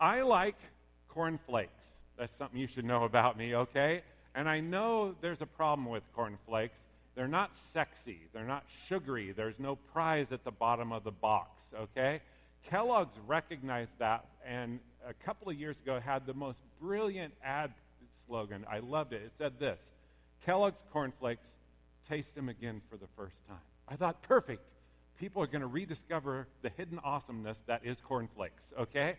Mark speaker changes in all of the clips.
Speaker 1: I like cornflakes. That's something you should know about me, okay? And I know there's a problem with cornflakes. They're not sexy, they're not sugary, there's no prize at the bottom of the box, okay? Kellogg's recognized that and a couple of years ago had the most brilliant ad slogan. I loved it. It said this Kellogg's cornflakes, taste them again for the first time. I thought, perfect. People are going to rediscover the hidden awesomeness that is cornflakes, okay?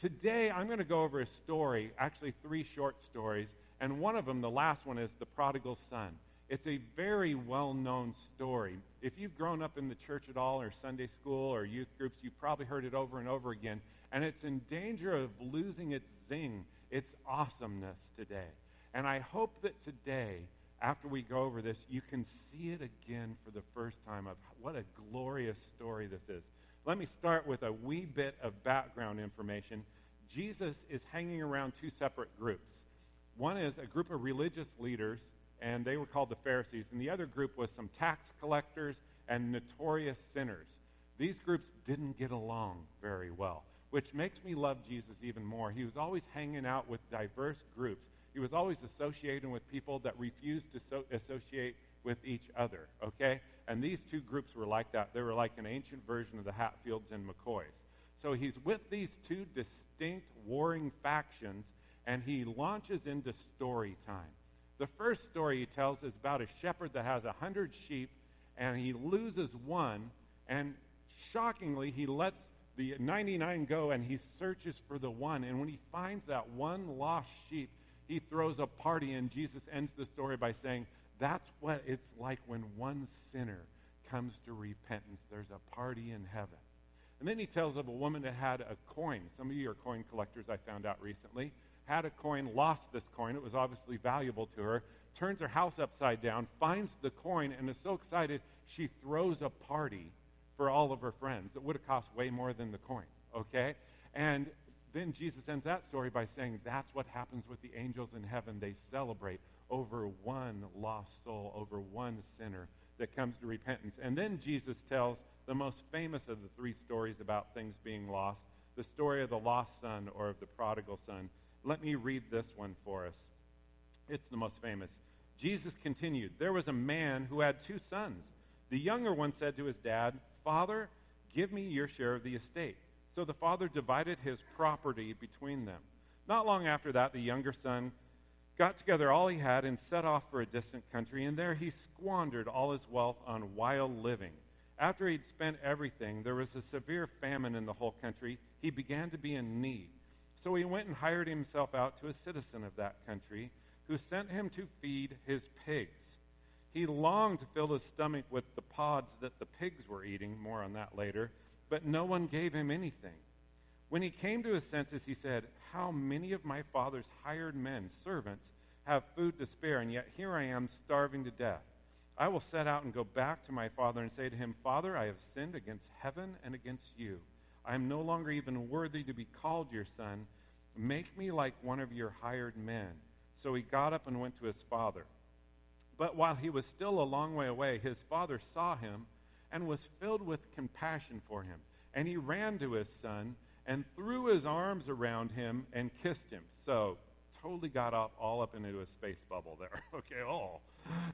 Speaker 1: Today, I'm going to go over a story, actually, three short stories, and one of them, the last one, is The Prodigal Son. It's a very well known story. If you've grown up in the church at all, or Sunday school, or youth groups, you've probably heard it over and over again, and it's in danger of losing its zing, its awesomeness today. And I hope that today, after we go over this, you can see it again for the first time of what a glorious story this is. Let me start with a wee bit of background information. Jesus is hanging around two separate groups. One is a group of religious leaders, and they were called the Pharisees, and the other group was some tax collectors and notorious sinners. These groups didn't get along very well, which makes me love Jesus even more. He was always hanging out with diverse groups he was always associating with people that refused to so- associate with each other, okay? And these two groups were like that. They were like an ancient version of the Hatfields and McCoys. So he's with these two distinct warring factions, and he launches into story time. The first story he tells is about a shepherd that has a hundred sheep, and he loses one, and shockingly, he lets the 99 go, and he searches for the one. And when he finds that one lost sheep, he throws a party, and Jesus ends the story by saying, That's what it's like when one sinner comes to repentance. There's a party in heaven. And then he tells of a woman that had a coin. Some of you are coin collectors, I found out recently. Had a coin, lost this coin. It was obviously valuable to her. Turns her house upside down, finds the coin, and is so excited she throws a party for all of her friends. It would have cost way more than the coin, okay? And then Jesus ends that story by saying that's what happens with the angels in heaven. They celebrate over one lost soul, over one sinner that comes to repentance. And then Jesus tells the most famous of the three stories about things being lost the story of the lost son or of the prodigal son. Let me read this one for us. It's the most famous. Jesus continued There was a man who had two sons. The younger one said to his dad, Father, give me your share of the estate. So the father divided his property between them. Not long after that, the younger son got together all he had and set off for a distant country, and there he squandered all his wealth on wild living. After he'd spent everything, there was a severe famine in the whole country. He began to be in need. So he went and hired himself out to a citizen of that country who sent him to feed his pigs. He longed to fill his stomach with the pods that the pigs were eating, more on that later, but no one gave him anything. When he came to his senses, he said, How many of my father's hired men, servants, have food to spare, and yet here I am starving to death? I will set out and go back to my father and say to him, Father, I have sinned against heaven and against you. I am no longer even worthy to be called your son. Make me like one of your hired men. So he got up and went to his father. But while he was still a long way away, his father saw him and was filled with compassion for him. And he ran to his son and threw his arms around him and kissed him. So, totally got up all up into a space bubble there. okay, oh.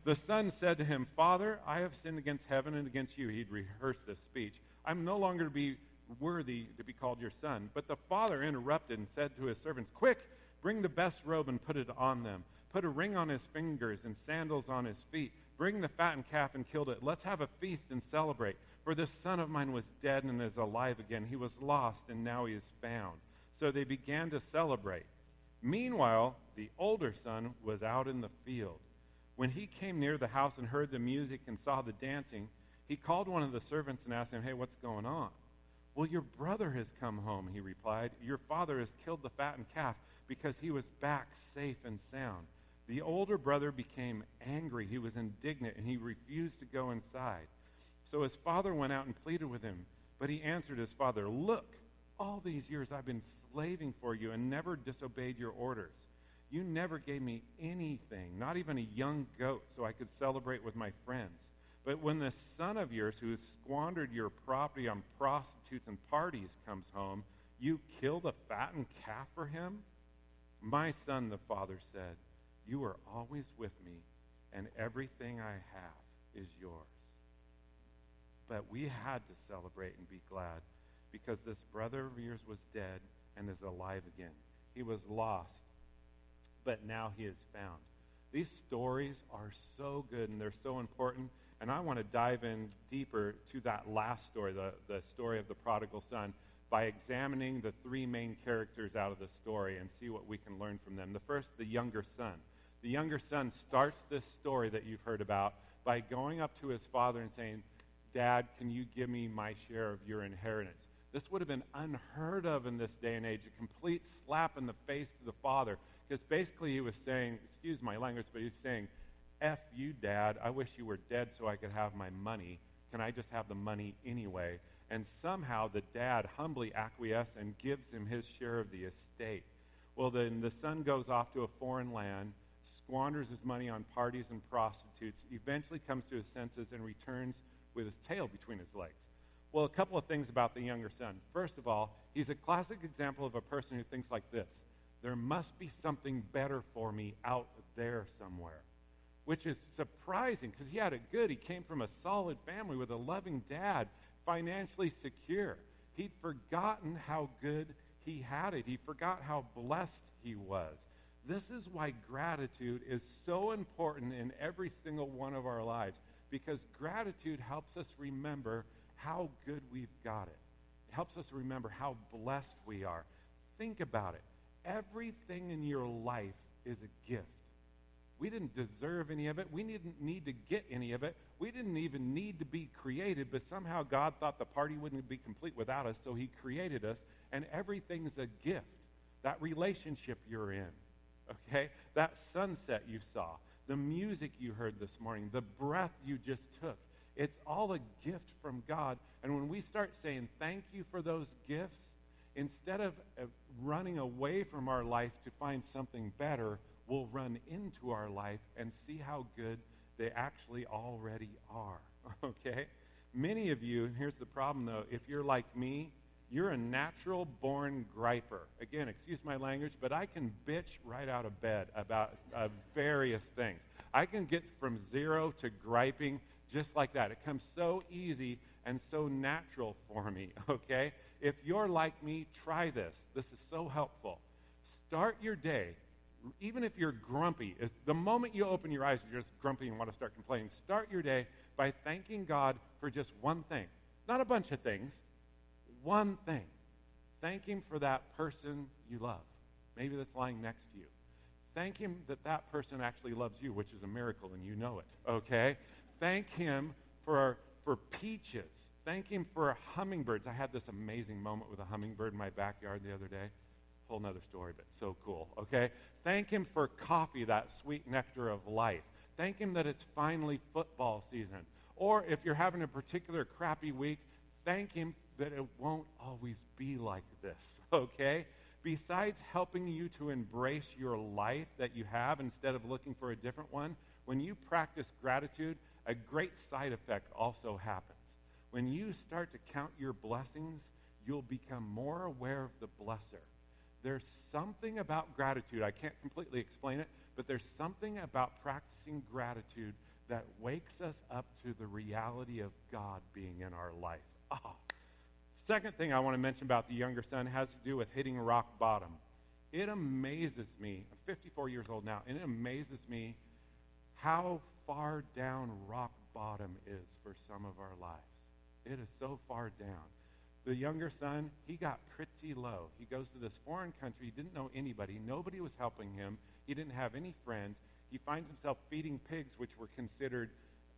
Speaker 1: The son said to him, Father, I have sinned against heaven and against you. He'd rehearsed this speech. I'm no longer to be worthy to be called your son. But the father interrupted and said to his servants, Quick, bring the best robe and put it on them. Put a ring on his fingers and sandals on his feet Bring the fattened calf and killed it. Let's have a feast and celebrate. For this son of mine was dead and is alive again. He was lost and now he is found. So they began to celebrate. Meanwhile, the older son was out in the field. When he came near the house and heard the music and saw the dancing, he called one of the servants and asked him, Hey, what's going on? Well, your brother has come home, he replied. Your father has killed the fattened calf because he was back safe and sound. The older brother became angry. He was indignant, and he refused to go inside. So his father went out and pleaded with him. But he answered his father, Look, all these years I've been slaving for you and never disobeyed your orders. You never gave me anything, not even a young goat, so I could celebrate with my friends. But when the son of yours who has squandered your property on prostitutes and parties comes home, You kill the fattened calf for him? My son, the father said, You are always with me, and everything I have is yours. But we had to celebrate and be glad because this brother of yours was dead and is alive again. He was lost, but now he is found. These stories are so good and they're so important. And I want to dive in deeper to that last story, the, the story of the prodigal son, by examining the three main characters out of the story and see what we can learn from them. The first, the younger son. The younger son starts this story that you've heard about by going up to his father and saying, Dad, can you give me my share of your inheritance? This would have been unheard of in this day and age, a complete slap in the face to the father. Because basically he was saying, excuse my language, but he was saying, F you, Dad. I wish you were dead so I could have my money. Can I just have the money anyway? And somehow the dad humbly acquiesces and gives him his share of the estate. Well, then the son goes off to a foreign land, squanders his money on parties and prostitutes, eventually comes to his senses and returns with his tail between his legs. Well, a couple of things about the younger son. First of all, he's a classic example of a person who thinks like this there must be something better for me out there somewhere, which is surprising because he had it good. He came from a solid family with a loving dad, financially secure. He'd forgotten how good he had it, he forgot how blessed he was. This is why gratitude is so important in every single one of our lives because gratitude helps us remember how good we've got it. It helps us remember how blessed we are. Think about it. Everything in your life is a gift. We didn't deserve any of it. We didn't need to get any of it. We didn't even need to be created, but somehow God thought the party wouldn't be complete without us, so He created us, and everything's a gift. That relationship you're in, okay? That sunset you saw, the music you heard this morning, the breath you just took. It's all a gift from God. And when we start saying thank you for those gifts, instead of running away from our life to find something better, we'll run into our life and see how good they actually already are. Okay? Many of you, and here's the problem though, if you're like me, you're a natural born griper. Again, excuse my language, but I can bitch right out of bed about uh, various things. I can get from zero to griping just like that. It comes so easy and so natural for me, okay? If you're like me, try this. This is so helpful. Start your day, even if you're grumpy, the moment you open your eyes, you're just grumpy and want to start complaining. Start your day by thanking God for just one thing. Not a bunch of things, one thing. Thank Him for that person you love, maybe that's lying next to you. Thank Him that that person actually loves you, which is a miracle and you know it, okay? Thank Him for, for peaches. Thank Him for hummingbirds. I had this amazing moment with a hummingbird in my backyard the other day. Whole nother story, but so cool, okay? Thank Him for coffee, that sweet nectar of life. Thank Him that it's finally football season. Or if you're having a particular crappy week, thank Him that it won't always be like this, okay? Besides helping you to embrace your life that you have instead of looking for a different one, when you practice gratitude, a great side effect also happens. When you start to count your blessings, you'll become more aware of the blesser. There's something about gratitude. I can't completely explain it, but there's something about practicing gratitude that wakes us up to the reality of God being in our life. Oh. Second thing I want to mention about the younger son has to do with hitting rock bottom. It amazes me. I'm 54 years old now, and it amazes me how far down rock bottom is for some of our lives. It is so far down. The younger son, he got pretty low. He goes to this foreign country. He didn't know anybody. Nobody was helping him. He didn't have any friends. He finds himself feeding pigs, which were considered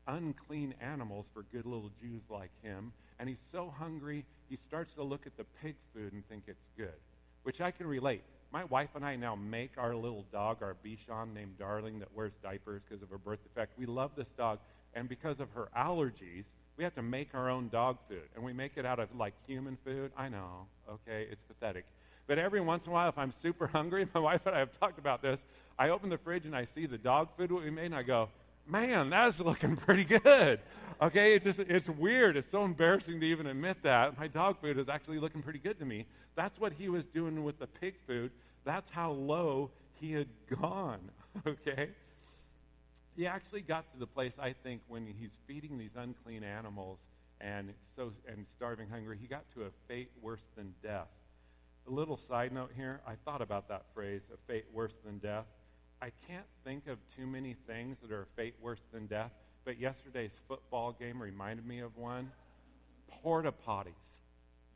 Speaker 1: unclean animals for good little Jews like him. And he's so hungry, he starts to look at the pig food and think it's good, which I can relate. My wife and I now make our little dog, our Bichon named Darling, that wears diapers because of her birth defect. We love this dog, and because of her allergies, we have to make our own dog food. And we make it out of like human food. I know, okay, it's pathetic. But every once in a while, if I'm super hungry, my wife and I have talked about this, I open the fridge and I see the dog food we made, and I go, man, that's looking pretty good. Okay, it's just it's weird. It's so embarrassing to even admit that. My dog food is actually looking pretty good to me. That's what he was doing with the pig food. That's how low he had gone. Okay? He actually got to the place, I think, when he's feeding these unclean animals and so and starving hungry, he got to a fate worse than death. A little side note here, I thought about that phrase, a fate worse than death. I can't think of too many things that are a fate worse than death, but yesterday's football game reminded me of one. Porta potties.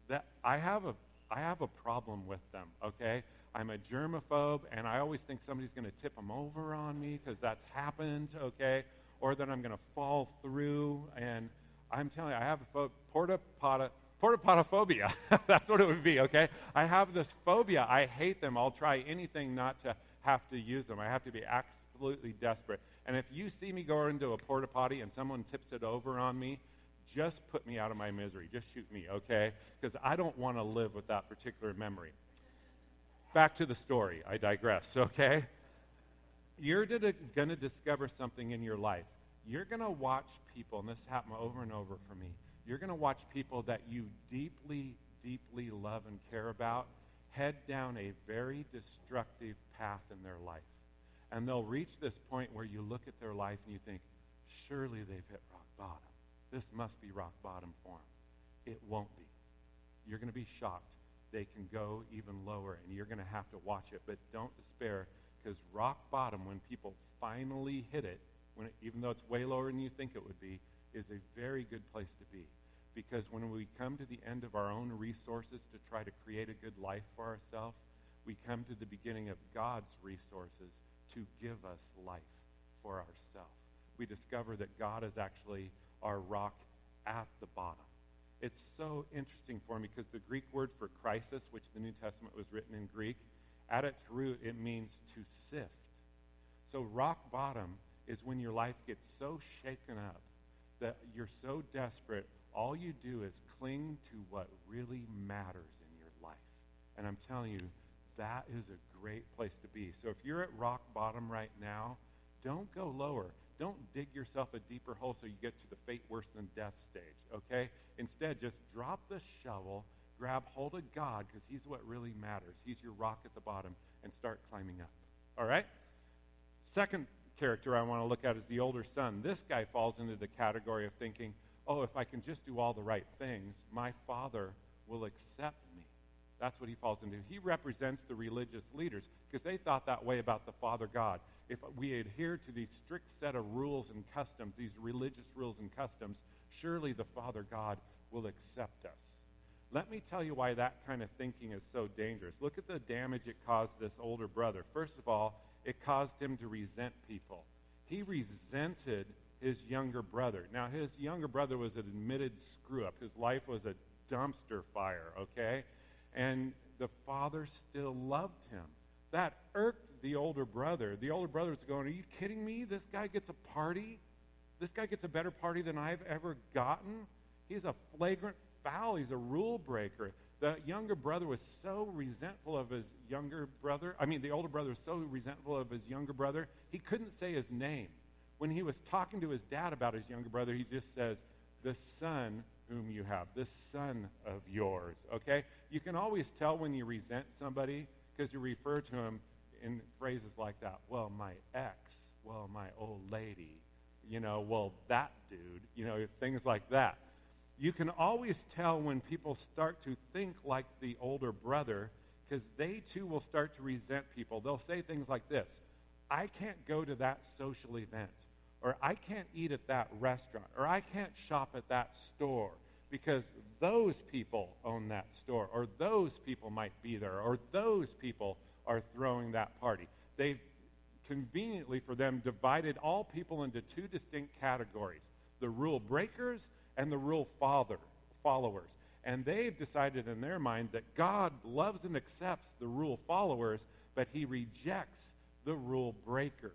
Speaker 1: That I have a I have a problem with them, okay? I'm a germaphobe, and I always think somebody's going to tip them over on me because that's happened, okay? Or that I'm going to fall through. And I'm telling you, I have a pho- porta potta, porta potta phobia. that's what it would be, okay? I have this phobia. I hate them. I'll try anything not to have to use them. I have to be absolutely desperate. And if you see me go into a porta potty and someone tips it over on me, just put me out of my misery. Just shoot me, okay? Because I don't want to live with that particular memory back to the story. I digress, okay? You're going to discover something in your life. You're going to watch people, and this happened over and over for me. You're going to watch people that you deeply, deeply love and care about head down a very destructive path in their life. And they'll reach this point where you look at their life and you think, surely they've hit rock bottom. This must be rock bottom for them. It won't be. You're going to be shocked they can go even lower, and you're going to have to watch it. But don't despair, because rock bottom, when people finally hit it, when it, even though it's way lower than you think it would be, is a very good place to be. Because when we come to the end of our own resources to try to create a good life for ourselves, we come to the beginning of God's resources to give us life for ourselves. We discover that God is actually our rock at the bottom it's so interesting for me because the Greek word for crisis, which the New Testament was written in Greek, at its root, it means to sift. So rock bottom is when your life gets so shaken up that you're so desperate, all you do is cling to what really matters in your life. And I'm telling you, that is a great place to be. So if you're at rock bottom right now, don't go lower. Don't dig yourself a deeper hole so you get to the fate worse than death stage, okay? Instead, just drop the shovel, grab hold of God because He's what really matters. He's your rock at the bottom, and start climbing up. All right? Second character I want to look at is the older son. This guy falls into the category of thinking, oh, if I can just do all the right things, my father will accept me. That's what he falls into. He represents the religious leaders because they thought that way about the Father God if we adhere to these strict set of rules and customs, these religious rules and customs, surely the Father God will accept us. Let me tell you why that kind of thinking is so dangerous. Look at the damage it caused this older brother. First of all, it caused him to resent people. He resented his younger brother. Now, his younger brother was an admitted screw up. His life was a dumpster fire, okay? And the father still loved him. That irked the older brother. The older brother was going, Are you kidding me? This guy gets a party? This guy gets a better party than I've ever gotten? He's a flagrant foul. He's a rule breaker. The younger brother was so resentful of his younger brother. I mean, the older brother was so resentful of his younger brother, he couldn't say his name. When he was talking to his dad about his younger brother, he just says, The son whom you have, the son of yours. Okay? You can always tell when you resent somebody because you refer to him in phrases like that. Well, my ex, well, my old lady, you know, well, that dude, you know, things like that. You can always tell when people start to think like the older brother because they too will start to resent people. They'll say things like this I can't go to that social event, or I can't eat at that restaurant, or I can't shop at that store because those people own that store, or those people might be there, or those people are throwing that party. They've conveniently for them divided all people into two distinct categories the rule breakers and the rule father, followers. And they've decided in their mind that God loves and accepts the rule followers, but he rejects the rule breakers.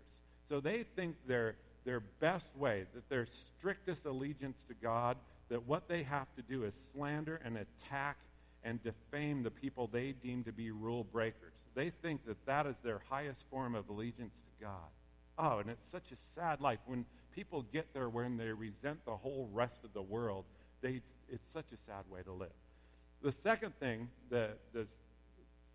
Speaker 1: So they think their, their best way, that their strictest allegiance to God, that what they have to do is slander and attack and defame the people they deem to be rule breakers. They think that that is their highest form of allegiance to God. oh, and it's such a sad life. When people get there when they resent the whole rest of the world, they, it's such a sad way to live. The second thing that this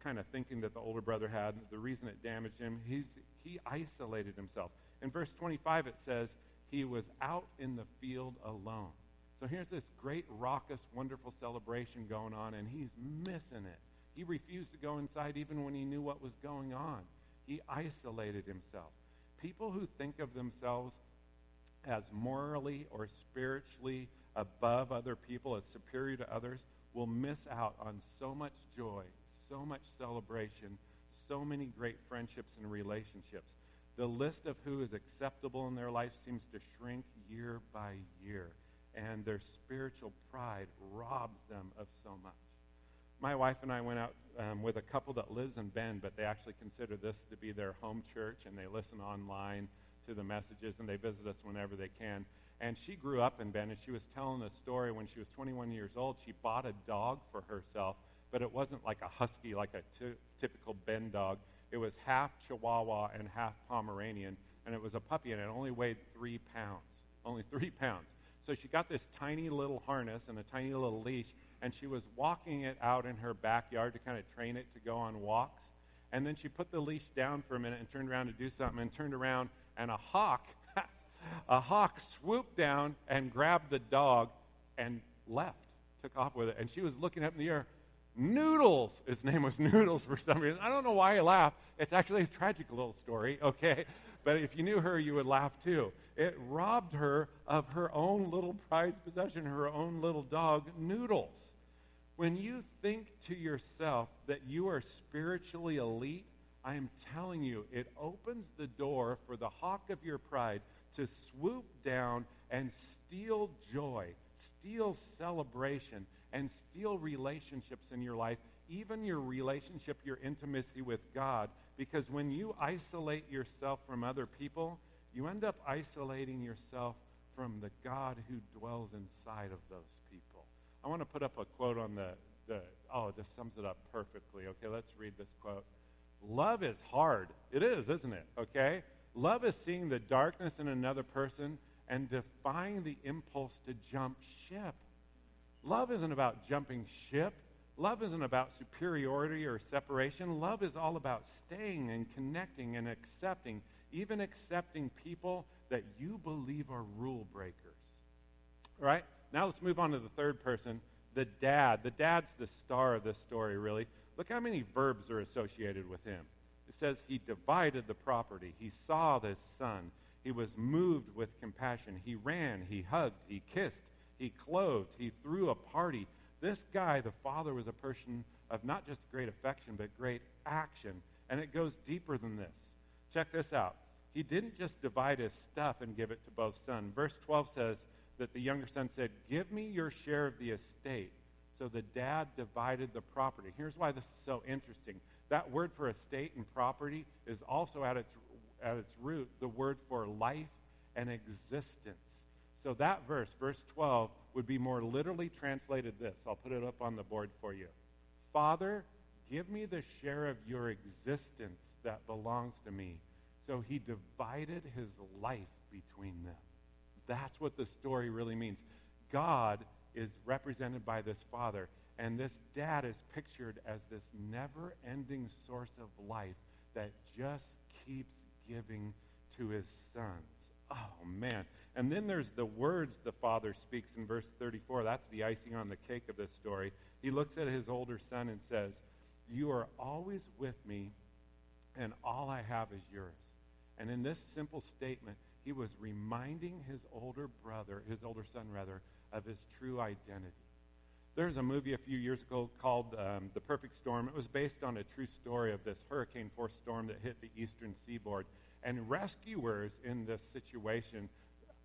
Speaker 1: kind of thinking that the older brother had, the reason it damaged him, he's, he isolated himself. In verse 25, it says, he was out in the field alone. So here's this great, raucous, wonderful celebration going on, and he's missing it. He refused to go inside even when he knew what was going on. He isolated himself. People who think of themselves as morally or spiritually above other people, as superior to others, will miss out on so much joy, so much celebration, so many great friendships and relationships. The list of who is acceptable in their life seems to shrink year by year and their spiritual pride robs them of so much. My wife and I went out um, with a couple that lives in Bend, but they actually consider this to be their home church, and they listen online to the messages, and they visit us whenever they can. And she grew up in Bend, and she was telling a story when she was 21 years old. She bought a dog for herself, but it wasn't like a husky, like a t- typical Bend dog. It was half Chihuahua and half Pomeranian, and it was a puppy, and it only weighed three pounds. Only three pounds. So she got this tiny little harness and a tiny little leash, and she was walking it out in her backyard to kind of train it to go on walks. And then she put the leash down for a minute and turned around to do something and turned around, and a hawk, a hawk swooped down and grabbed the dog and left, took off with it. And she was looking up in the air. Noodles. His name was Noodles for some reason. I don't know why he laughed. It's actually a tragic little story, okay? But if you knew her, you would laugh too. It robbed her of her own little prized possession, her own little dog, Noodles. When you think to yourself that you are spiritually elite, I am telling you, it opens the door for the hawk of your pride to swoop down and steal joy, steal celebration, and steal relationships in your life, even your relationship, your intimacy with God, because when you isolate yourself from other people, you end up isolating yourself from the God who dwells inside of those people. I want to put up a quote on the, the oh, this sums it up perfectly. Okay, let's read this quote. Love is hard. It is, isn't it? Okay? Love is seeing the darkness in another person and defying the impulse to jump ship. Love isn't about jumping ship. Love isn't about superiority or separation. Love is all about staying and connecting and accepting, even accepting people that you believe are rule breakers. All right? Now let's move on to the third person, the dad. The dad's the star of this story, really. Look how many verbs are associated with him. It says he divided the property. He saw this son. He was moved with compassion. He ran. He hugged. He kissed. He clothed. He threw a party. This guy, the father, was a person of not just great affection, but great action. And it goes deeper than this. Check this out. He didn't just divide his stuff and give it to both sons. Verse 12 says that the younger son said, Give me your share of the estate. So the dad divided the property. Here's why this is so interesting. That word for estate and property is also at its, at its root the word for life and existence. So that verse, verse 12, would be more literally translated this. I'll put it up on the board for you. Father, give me the share of your existence that belongs to me. So he divided his life between them. That's what the story really means. God is represented by this father, and this dad is pictured as this never ending source of life that just keeps giving to his sons. Oh, man. And then there's the words the father speaks in verse 34. That's the icing on the cake of this story. He looks at his older son and says, You are always with me, and all I have is yours. And in this simple statement, he was reminding his older brother, his older son rather, of his true identity. There's a movie a few years ago called um, The Perfect Storm. It was based on a true story of this hurricane force storm that hit the eastern seaboard. And rescuers in this situation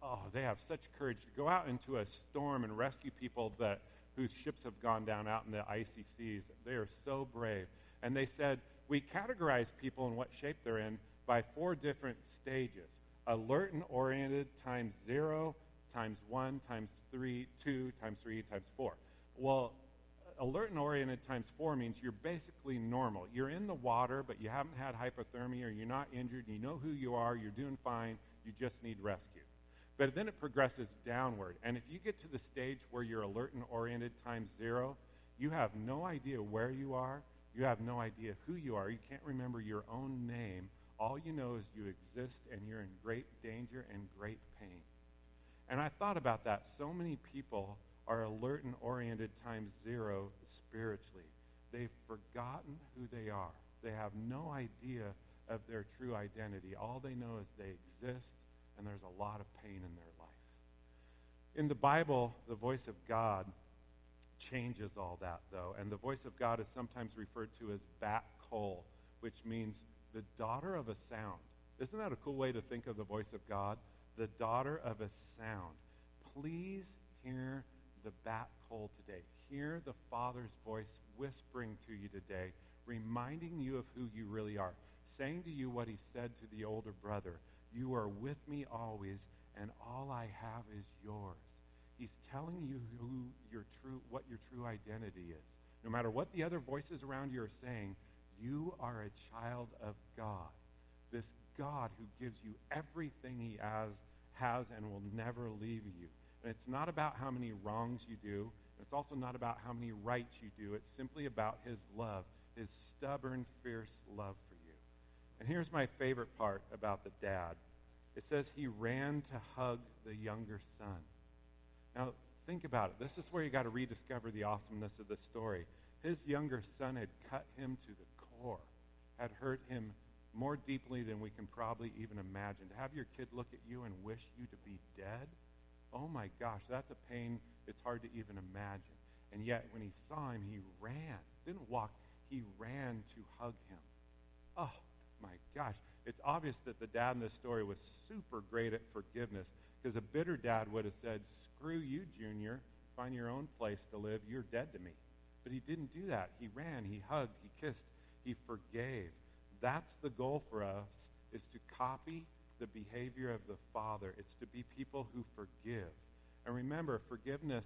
Speaker 1: oh, they have such courage to go out into a storm and rescue people that whose ships have gone down out in the icy seas. They are so brave. And they said, we categorize people in what shape they're in by four different stages. Alert and oriented times zero, times one, times three, two, times three, times four. Well, alert and oriented times four means you're basically normal. You're in the water, but you haven't had hypothermia or you're not injured. You know who you are. You're doing fine. You just need rescue. But then it progresses downward. And if you get to the stage where you're alert and oriented times zero, you have no idea where you are. You have no idea who you are. You can't remember your own name. All you know is you exist and you're in great danger and great pain. And I thought about that. So many people are alert and oriented times zero spiritually. They've forgotten who they are. They have no idea of their true identity. All they know is they exist, and there's a lot of pain in their life. In the Bible, the voice of God changes all that, though. And the voice of God is sometimes referred to as bat kol, which means the daughter of a sound. Isn't that a cool way to think of the voice of God? The daughter of a sound. Please hear the bat kol today. Hear the Father's voice whispering to you today, reminding you of who you really are, saying to you what he said to the older brother You are with me always, and all I have is yours. He's telling you who your true, what your true identity is. No matter what the other voices around you are saying, you are a child of God. This God who gives you everything he has, has and will never leave you. And it's not about how many wrongs you do. It's also not about how many rights you do. It's simply about his love, his stubborn, fierce love for you. And here's my favorite part about the dad. It says he ran to hug the younger son. Now, think about it. This is where you got to rediscover the awesomeness of the story. His younger son had cut him to the core, had hurt him more deeply than we can probably even imagine. To have your kid look at you and wish you to be dead, oh my gosh, that's a pain it's hard to even imagine. And yet, when he saw him, he ran. Didn't walk, he ran to hug him. Oh my gosh. It's obvious that the dad in this story was super great at forgiveness because a bitter dad would have said, Screw you, Junior. Find your own place to live. You're dead to me. But he didn't do that. He ran, he hugged, he kissed, he forgave. That's the goal for us, is to copy the behavior of the Father. It's to be people who forgive. And remember, forgiveness,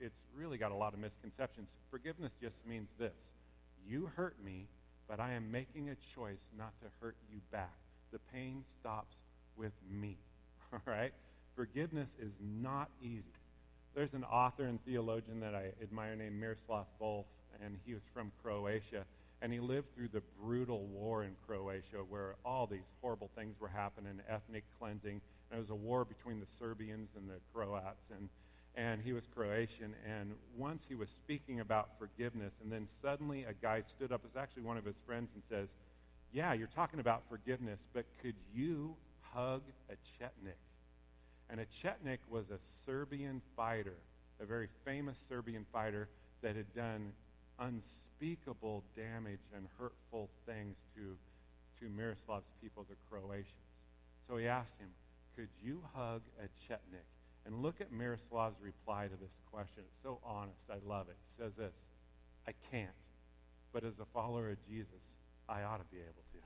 Speaker 1: it's really got a lot of misconceptions. Forgiveness just means this you hurt me, but I am making a choice not to hurt you back. The pain stops with me. All right? Forgiveness is not easy. There's an author and theologian that I admire named Miroslav Volf, and he was from Croatia. And he lived through the brutal war in Croatia where all these horrible things were happening, ethnic cleansing. And it was a war between the Serbians and the Croats. And, and he was Croatian. And once he was speaking about forgiveness, and then suddenly a guy stood up, it was actually one of his friends, and says, Yeah, you're talking about forgiveness, but could you hug a Chetnik? And a Chetnik was a Serbian fighter, a very famous Serbian fighter that had done unspeakable damage and hurtful things to, to Miroslav's people, the Croatians. So he asked him, Could you hug a Chetnik? And look at Miroslav's reply to this question. It's so honest. I love it. He says this I can't. But as a follower of Jesus, I ought to be able to.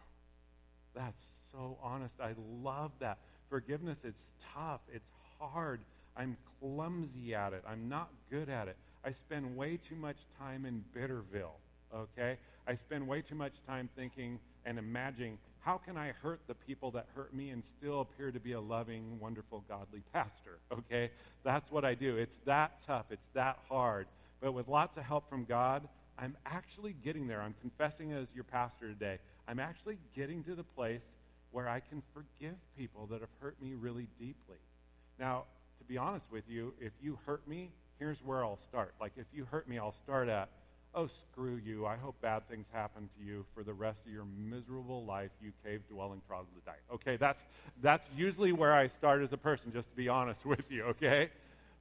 Speaker 1: That's so honest. I love that. Forgiveness is tough. It's hard. I'm clumsy at it. I'm not good at it. I spend way too much time in Bitterville, okay? I spend way too much time thinking and imagining how can I hurt the people that hurt me and still appear to be a loving, wonderful, godly pastor, okay? That's what I do. It's that tough. It's that hard. But with lots of help from God, I'm actually getting there. I'm confessing as your pastor today. I'm actually getting to the place where I can forgive people that have hurt me really deeply. Now, to be honest with you, if you hurt me, here's where I'll start. Like, if you hurt me, I'll start at, oh, screw you. I hope bad things happen to you for the rest of your miserable life, you cave dwelling troglodyte. Okay, that's, that's usually where I start as a person, just to be honest with you, okay?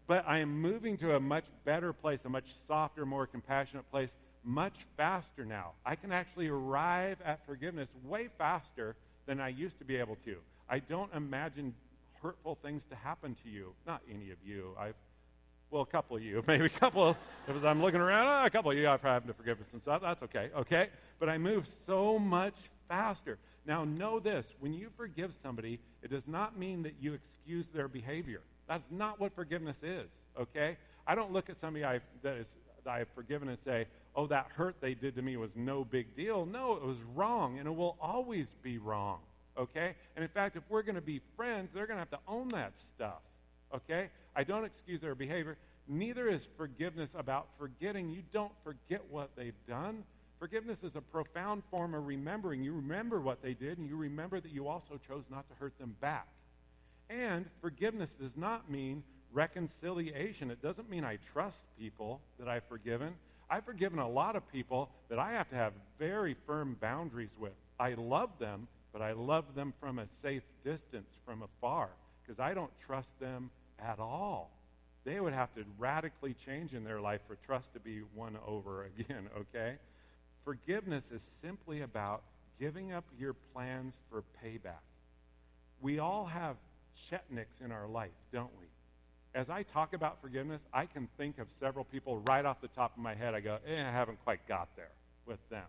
Speaker 1: But I am moving to a much better place, a much softer, more compassionate place, much faster now. I can actually arrive at forgiveness way faster than I used to be able to. I don't imagine hurtful things to happen to you. Not any of you. I've, well, a couple of you, maybe a couple. If I'm looking around, oh, a couple of you, I've had to forgiveness and stuff. That's okay, okay. But I move so much faster. Now, know this: when you forgive somebody, it does not mean that you excuse their behavior. That's not what forgiveness is. Okay. I don't look at somebody I, that is that I have forgiven and say, oh, that hurt they did to me was no big deal. No, it was wrong, and it will always be wrong. Okay? And in fact, if we're going to be friends, they're going to have to own that stuff. Okay? I don't excuse their behavior. Neither is forgiveness about forgetting. You don't forget what they've done. Forgiveness is a profound form of remembering. You remember what they did, and you remember that you also chose not to hurt them back. And forgiveness does not mean reconciliation. It doesn't mean I trust people that I've forgiven. I've forgiven a lot of people that I have to have very firm boundaries with. I love them, but I love them from a safe distance, from afar, because I don't trust them at all. They would have to radically change in their life for trust to be won over again, okay? Forgiveness is simply about giving up your plans for payback. We all have Chetniks in our life, don't we? As I talk about forgiveness, I can think of several people right off the top of my head. I go, eh, I haven't quite got there with them.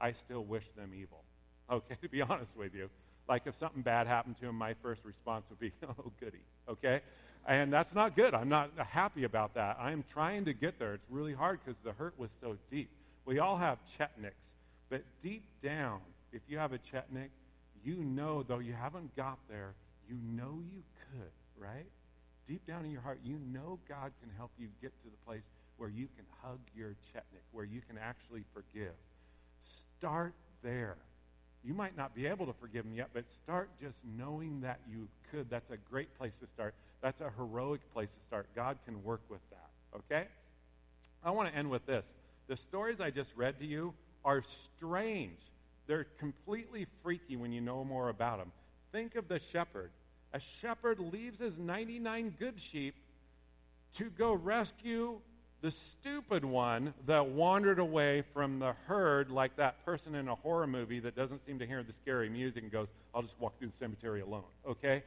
Speaker 1: I still wish them evil. Okay, to be honest with you. Like if something bad happened to them, my first response would be, oh, goody. Okay? And that's not good. I'm not happy about that. I am trying to get there. It's really hard because the hurt was so deep. We all have Chetniks. But deep down, if you have a Chetnik, you know, though you haven't got there, you know you could, right? Deep down in your heart, you know God can help you get to the place where you can hug your Chetnik, where you can actually forgive. Start there. You might not be able to forgive them yet, but start just knowing that you could. That's a great place to start. That's a heroic place to start. God can work with that, okay? I want to end with this. The stories I just read to you are strange. They're completely freaky when you know more about them. Think of the shepherd. A shepherd leaves his 99 good sheep to go rescue the stupid one that wandered away from the herd, like that person in a horror movie that doesn't seem to hear the scary music and goes, I'll just walk through the cemetery alone, okay?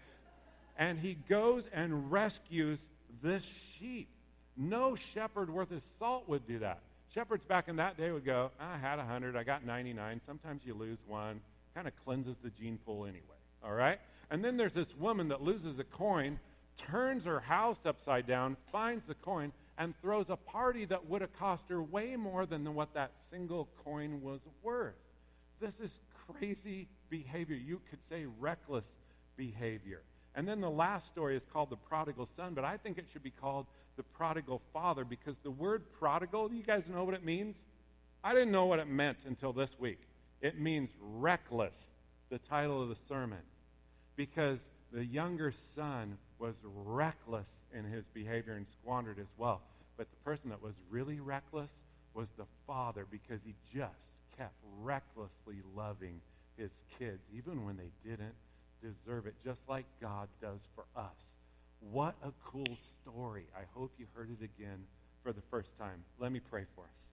Speaker 1: And he goes and rescues this sheep. No shepherd worth his salt would do that. Shepherds back in that day would go, I had 100, I got 99. Sometimes you lose one. Kind of cleanses the gene pool anyway, all right? And then there's this woman that loses a coin, turns her house upside down, finds the coin, and throws a party that would have cost her way more than what that single coin was worth. This is crazy behavior. You could say reckless behavior. And then the last story is called the prodigal son, but I think it should be called the prodigal father because the word prodigal, you guys know what it means? I didn't know what it meant until this week. It means reckless, the title of the sermon, because the younger son was reckless in his behavior and squandered his wealth. But the person that was really reckless was the father because he just kept recklessly loving his kids, even when they didn't deserve it, just like God does for us. What a cool story. I hope you heard it again for the first time. Let me pray for us.